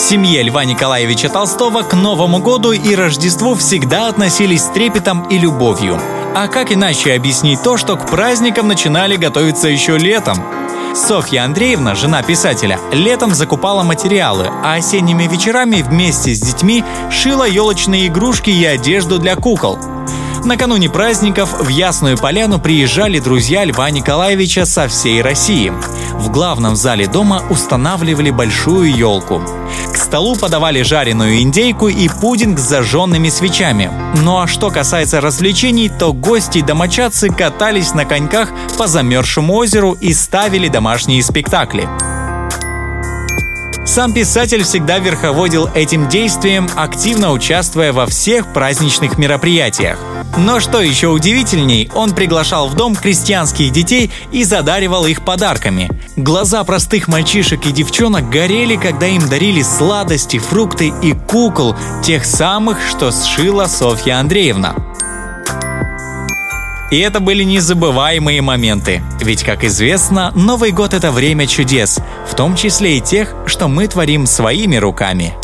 семье Льва Николаевича Толстого к Новому году и Рождеству всегда относились с трепетом и любовью. А как иначе объяснить то, что к праздникам начинали готовиться еще летом? Софья Андреевна, жена писателя, летом закупала материалы, а осенними вечерами вместе с детьми шила елочные игрушки и одежду для кукол. Накануне праздников в Ясную Поляну приезжали друзья Льва Николаевича со всей России. В главном зале дома устанавливали большую елку. К столу подавали жареную индейку и пудинг с зажженными свечами. Ну а что касается развлечений, то гости и домочадцы катались на коньках по замерзшему озеру и ставили домашние спектакли. Сам писатель всегда верховодил этим действием, активно участвуя во всех праздничных мероприятиях. Но что еще удивительней, он приглашал в дом крестьянских детей и задаривал их подарками. Глаза простых мальчишек и девчонок горели, когда им дарили сладости, фрукты и кукол, тех самых, что сшила Софья Андреевна. И это были незабываемые моменты. Ведь, как известно, Новый год — это время чудес, в том числе и тех, что мы творим своими руками.